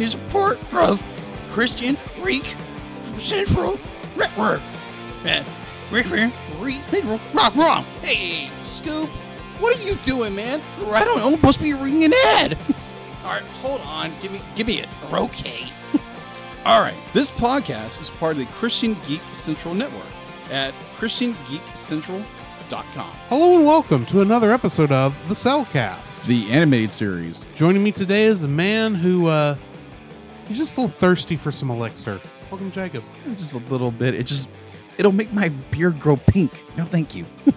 Is a part of Christian Reek Central Network. Uh, Riff Riff Reek Central Rock Wrong. Hey, Scoop, what are you doing, man? I don't know, I'm supposed to be reading an ad. All right, hold on. Give me, give me it. Okay. All right, this podcast is part of the Christian Geek Central Network at ChristianGeekCentral.com. Hello and welcome to another episode of the Celcast. The animated series. Joining me today is a man who uh he's just a little thirsty for some elixir. Welcome, Jacob. Just a little bit. It just, it'll make my beard grow pink. No, thank you.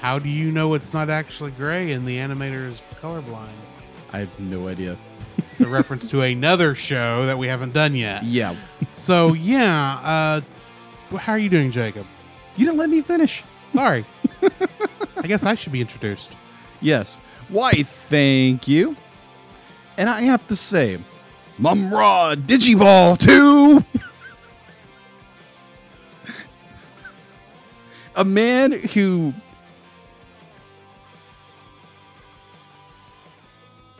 How do you know it's not actually gray and the animator is colorblind? I have no idea. the reference to another show that we haven't done yet. Yeah. So yeah, uh how are you doing, Jacob? You didn't let me finish. Sorry. I guess I should be introduced. Yes. Why, thank you. And I have to say, Mumra Digiball 2! A man who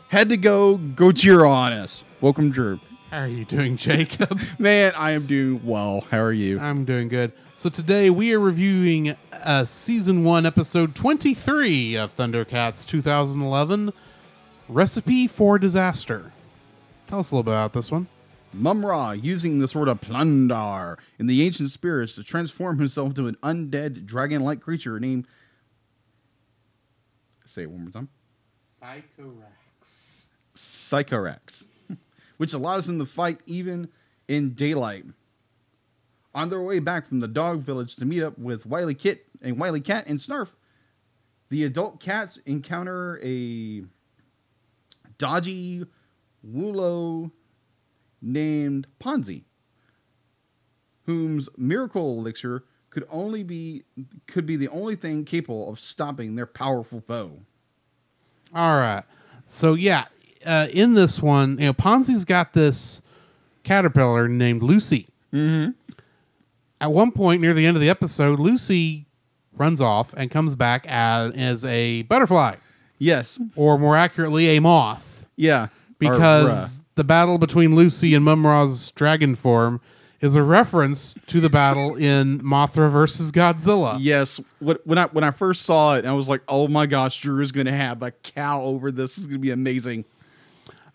had to go Gojira on us. Welcome, Drew. How are you doing, Jacob? Man, I am doing well. How are you? I'm doing good. So today we are reviewing uh, season one, episode 23 of Thundercats 2011, Recipe for Disaster. Tell us a little bit about this one. Mumra using the sword of Plun-Darr in the ancient spirits to transform himself into an undead dragon-like creature named. Say it one more time. Psychorax. Psychorax, which allows him to fight even in daylight. On their way back from the dog village to meet up with Wily Kit and Wily Kat and Snarf, the adult cats encounter a dodgy Wulo named Ponzi, whom's miracle elixir could only be could be the only thing capable of stopping their powerful foe. All right. So yeah, uh, in this one, you know, Ponzi's got this caterpillar named Lucy. Mm-hmm. At one point near the end of the episode, Lucy runs off and comes back as, as a butterfly, Yes. or more accurately, a moth. Yeah. Because the battle between Lucy and Mumra's dragon form is a reference to the battle in Mothra versus Godzilla. Yes, when I when I first saw it, I was like, "Oh my gosh, Drew is going to have a cow over this. This is going to be amazing."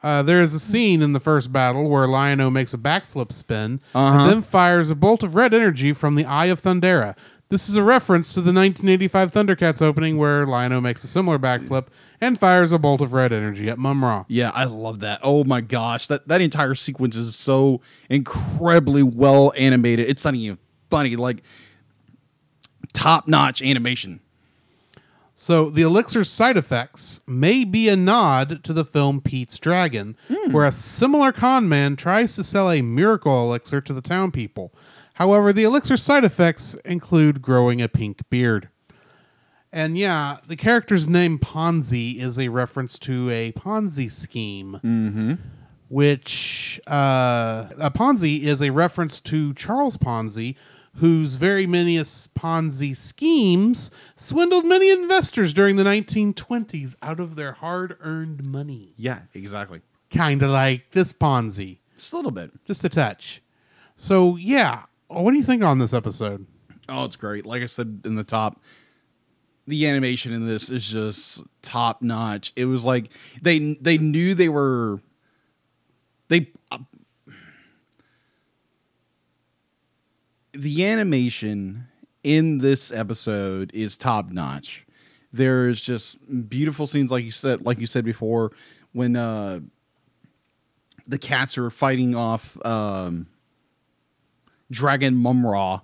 Uh, there is a scene in the first battle where Lion-O makes a backflip spin Uh-huh. and then fires a bolt of red energy from the Eye of Thundera. This is a reference to the 1985 Thundercats opening where Lion-O makes a similar backflip and fires a bolt of red energy at Mumra. Yeah, I love that. Oh my gosh, that that entire sequence is so incredibly well animated. It's not even funny, like top notch animation. So the elixir's side effects may be a nod to the film Pete's Dragon, hmm. where a similar con man tries to sell a miracle elixir to the town people. However, the elixir side effects include growing a pink beard. And yeah, the character's name Ponzi is a reference to a Ponzi scheme, which uh, a Ponzi is a reference to Charles Ponzi, whose very many Ponzi schemes swindled many investors during the 1920s out of their hard-earned money. Yeah, exactly. Kind of like this Ponzi, Just a little bit. just a touch. So yeah, what do you think on this episode? Oh, it's great. Like I said in the top, the animation in this is just top notch. It was like they they knew they were they uh, the animation in this episode is top notch. There's just beautiful scenes like you said like you said before when uh the cats are fighting off um, Dragon Mumra,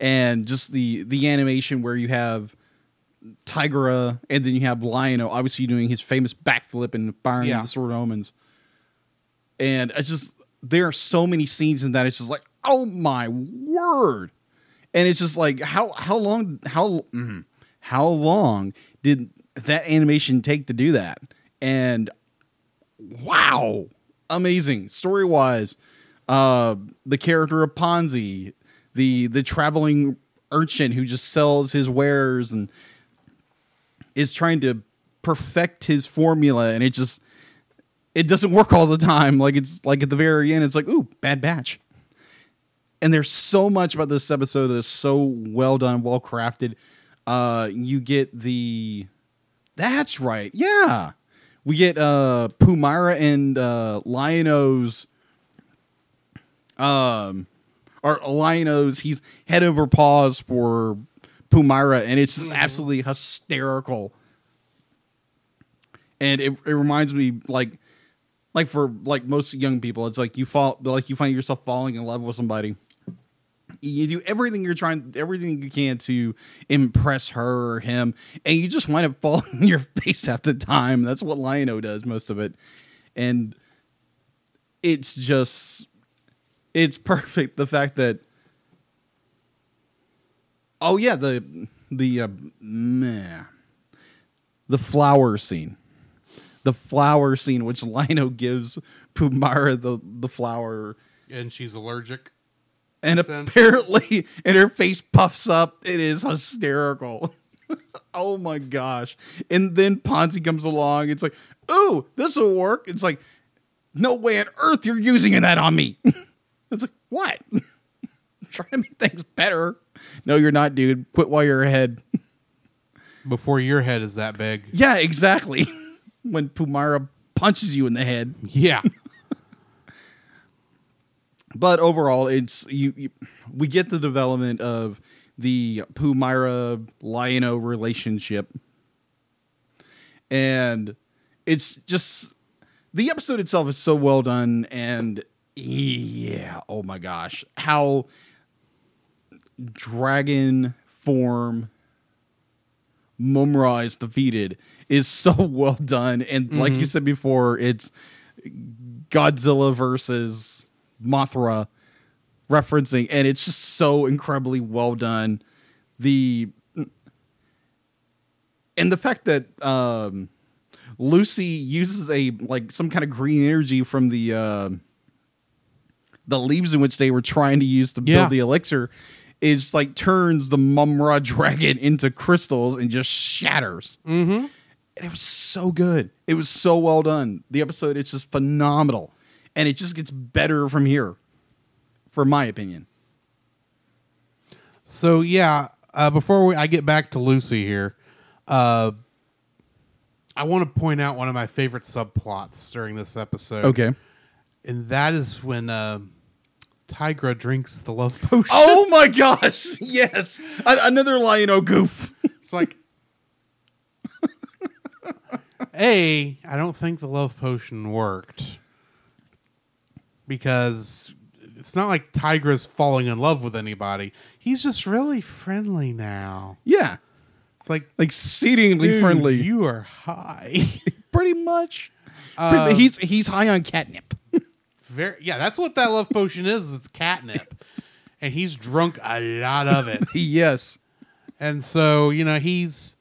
and just the the animation where you have Tygra and then you have Lion-O, obviously doing his famous backflip and firing Yeah. the sword of omens. And it's just there are so many scenes in that it's just like, oh my word. And it's just like how how long how mm, how long did that animation take to do that? And wow, amazing story wise. Uh, the character of Ponzi, the the traveling urchin who just sells his wares and is trying to perfect his formula, and it just it doesn't work all the time. Like it's like at the very end, it's like ooh, bad batch. And there's so much about this episode that is so well done, well crafted. Uh, you get the that's right, yeah. We get uh Pumyra and uh Lion-O's um or Lion-O's, he's head over paws for Pumyra, and it's just absolutely hysterical. And it, it reminds me like like for like most young people, it's like you fall like you find yourself falling in love with somebody. You do everything you're trying, everything you can to impress her or him, and you just wind up falling in your face half the time. That's what Lion-O does most of it, and it's just it's perfect. The fact that oh yeah the the uh, meh, the flower scene, the flower scene which Lion-O gives Pumyra the the flower. And she's allergic. and apparently and her face puffs up. It is hysterical. Oh my gosh. And then ponzi comes along. It's like oh this will work. It's like no way on earth you're using that on me it's like what? Trying to make things better. No you're not dude. Quit while you're ahead. Before your head is that big. yeah exactly. When pumyra punches you in the head. Yeah. but overall it's you, you we get the development of the Pumyra Lion-O relationship. And it's just the episode itself is so well done and yeah. Oh my gosh. How dragon form Mumra is defeated is so well done. And like you said before it's Godzilla versus Mothra referencing, and it's just so incredibly well done. The and the fact that um, Lucy uses a like some kind of green energy from the uh, the leaves in which they were trying to use to build Yeah. the elixir is like turns the Mumra dragon into crystals and just shatters. mm-hmm. And it was so good. It was so well done. The episode it's just phenomenal. And it just gets better from here. For my opinion. So yeah, uh, before we, I get back to Lucy here, uh, I want to point out one of my favorite subplots during this episode. Okay, and that is when uh, Tygra drinks the love potion. Oh my gosh. Yes. A- another Lion-O goof. It's like, a, I don't think the love potion worked because it's not like Tygra's falling in love with anybody. He's just really friendly now. Yeah. It's like, Like exceedingly dude, friendly. You are high. Pretty much. Um, Pretty- he's he's high on catnip. Very, yeah, that's what that love potion is. It's catnip, and he's drunk a lot of it. yes. And so, you know, he's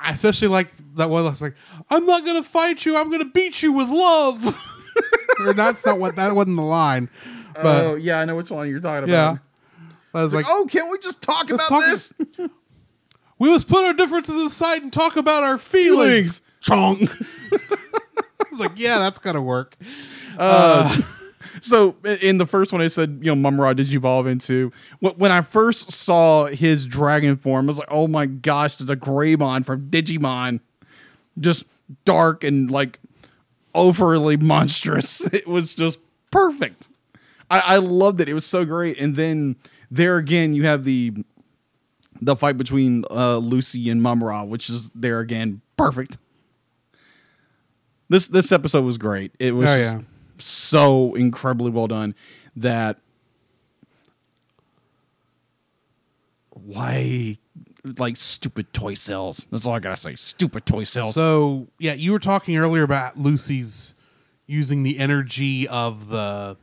I especially like that one that's like, I'm not gonna fight you, I'm gonna beat you with love. or that's not what that wasn't the line. But oh yeah, I know which one you're talking yeah. about. But I was Like, like, oh, can't we just talk about talk- this? we must put our differences aside and talk about our feelings. Chong. I was like, yeah, that's gonna work. So in the first one, I said, you know, Mumra, did you evolve into? When I first saw his dragon form, I was like, oh my gosh, there's a Greymon from Digimon, just dark and like overly monstrous. It was just perfect. I, I loved it. It was so great. And then there again, you have the the fight between uh, Lucy and Mumra, which is there again perfect. This this episode was great. It was Oh, yeah. So incredibly well done that why like stupid toy cells. That's all I gotta say. Stupid toy cells. So yeah, you were talking earlier about Lucy's using the energy of the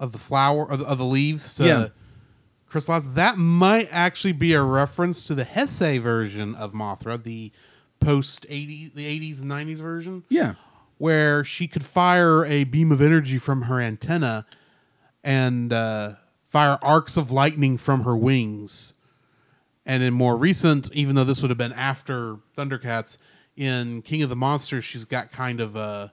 of the flower of the, of the leaves to Yeah. crystallize. That might actually be a reference to the Heisei version of Mothra, the post eighty the eighties and nineties version, yeah. Where she could fire a beam of energy from her antenna and uh, fire arcs of lightning from her wings. And in more recent, even though this would have been after Thundercats, in King of the Monsters, she's got kind of a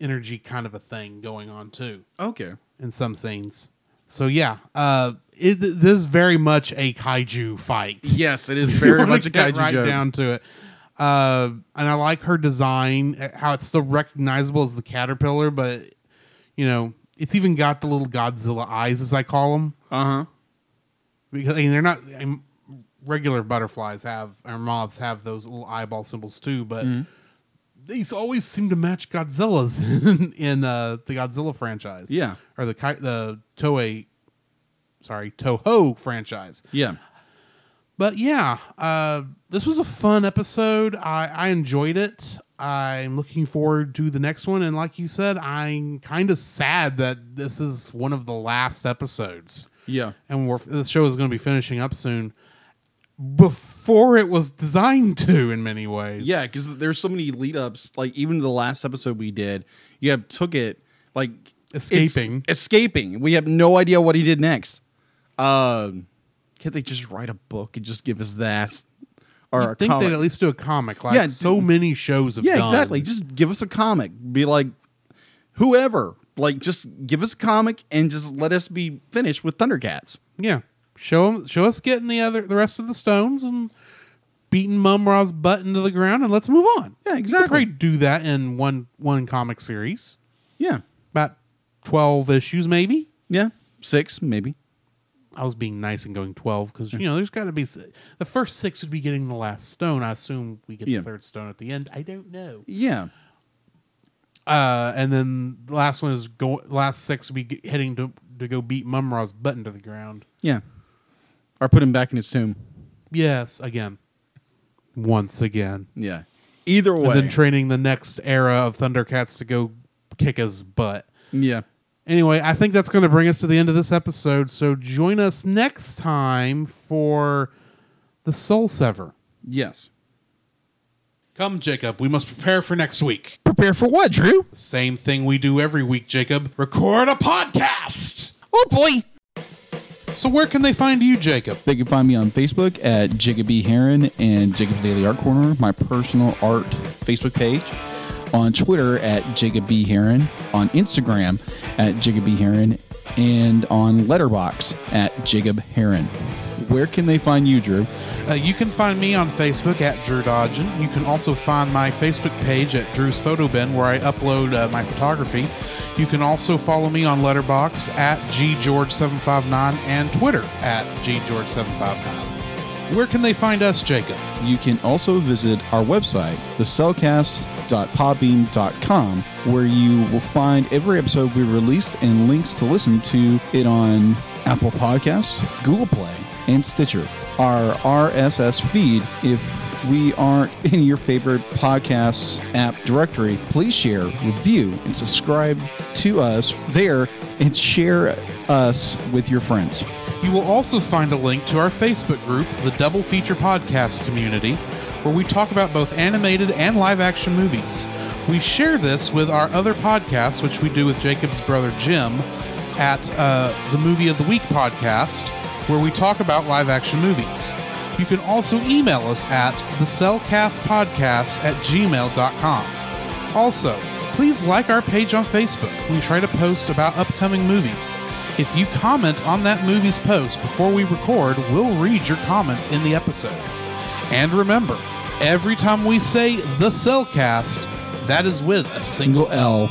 energy kind of a thing going on too Okay. in some scenes. So yeah, uh, it, this is very much a kaiju fight. Yes, it is very much a kaiju right joke. down to it. Uh, and I like her design, uh, how it's still recognizable as the caterpillar, but you know, it's even got the little Godzilla eyes, as I call them, Uh huh. because I mean, they're not I mean, regular butterflies have or moths have those little eyeball symbols too, but Mm-hmm. these always seem to match Godzilla's in, in uh, the Godzilla franchise, Yeah. or the the Toei, sorry, Toho franchise. Yeah. But yeah, uh, this was a fun episode. I, I enjoyed it. I'm looking forward to the next one. And like you said, I'm kind of sad that this is one of the last episodes. Yeah. And we're, this show is going to be finishing up soon before it was designed to, in many ways. Yeah, because there's so many lead ups. Like even the last episode we did, you have took it like Escaping. escaping. We have no idea what he did next. Um, can't they just write a book and just give us that? Or I a think comic? they'd at least do a comic, like Yeah, so many shows have yeah, done. exactly. Just give us a comic. Be like, whoever. Like, just give us a comic and just let us be finished with Thundercats. Yeah, show 'em- show us getting the other the rest of the stones and beating Mumra's butt into the ground, and let's move on. Yeah, exactly. probably do that in one one comic series, Yeah, about twelve issues, maybe. yeah, six maybe. I was being nice and going twelve because you know there's got to be the first six would be getting the last stone. I assume we get Yeah. the third stone at the end. I don't know. Yeah, Uh, and then the last one is go. Last six would be heading to to go beat Mumra's butt into the ground. yeah. Or put him back in his tomb. Yes, again, once again. Yeah. Either way. and then training the next era of Thundercats to go kick his butt. yeah. Anyway, I think that's going to bring us to the end of this episode. So join us next time for the Soul Sever. Yes. Come, Jacob. We must prepare for next week. Prepare for what, Drew? Same thing we do every week, Jacob. Record a podcast. Oh boy. So where can they find you, Jacob? They can find me on Facebook at Jacob B. Heron and Jacob's Daily Art Corner, my personal art Facebook page. On Twitter at Jacob B. Heron, on Instagram at Jacob B. Heron, and on Letterboxd at Jacob Heron. Where can they find you, Drew? Uh, you can find me on Facebook at Drew Dodgen. You can also find my Facebook page at Drew's Photo Bin, where I upload uh, my photography. You can also follow me on Letterboxd at ggeorge759 and Twitter at ggeorge759. Where can they find us, Jacob? You can also visit our website, thecelcast.podbean.com, where you will find every episode we released and links to listen to it on Apple Podcasts, Google Play, and Stitcher. Our RSS feed, if we aren't in your favorite podcast app directory, please share, review, and subscribe to us there and share us with your friends. You will also find a link to our Facebook group, the Double Feature Podcast Community, where we talk about both animated and live action movies. We share this with our other podcasts, which we do with Jacob's brother Jim, at uh, the Movie of the Week podcast, where we talk about live action movies. You can also email us at thecelcastpodcast at gmail.com. Also, please like our page on Facebook. We try to post about upcoming movies. If you comment on that movie's post before we record, we'll read your comments in the episode. And remember, every time we say the Celcast, that is with a single Single L.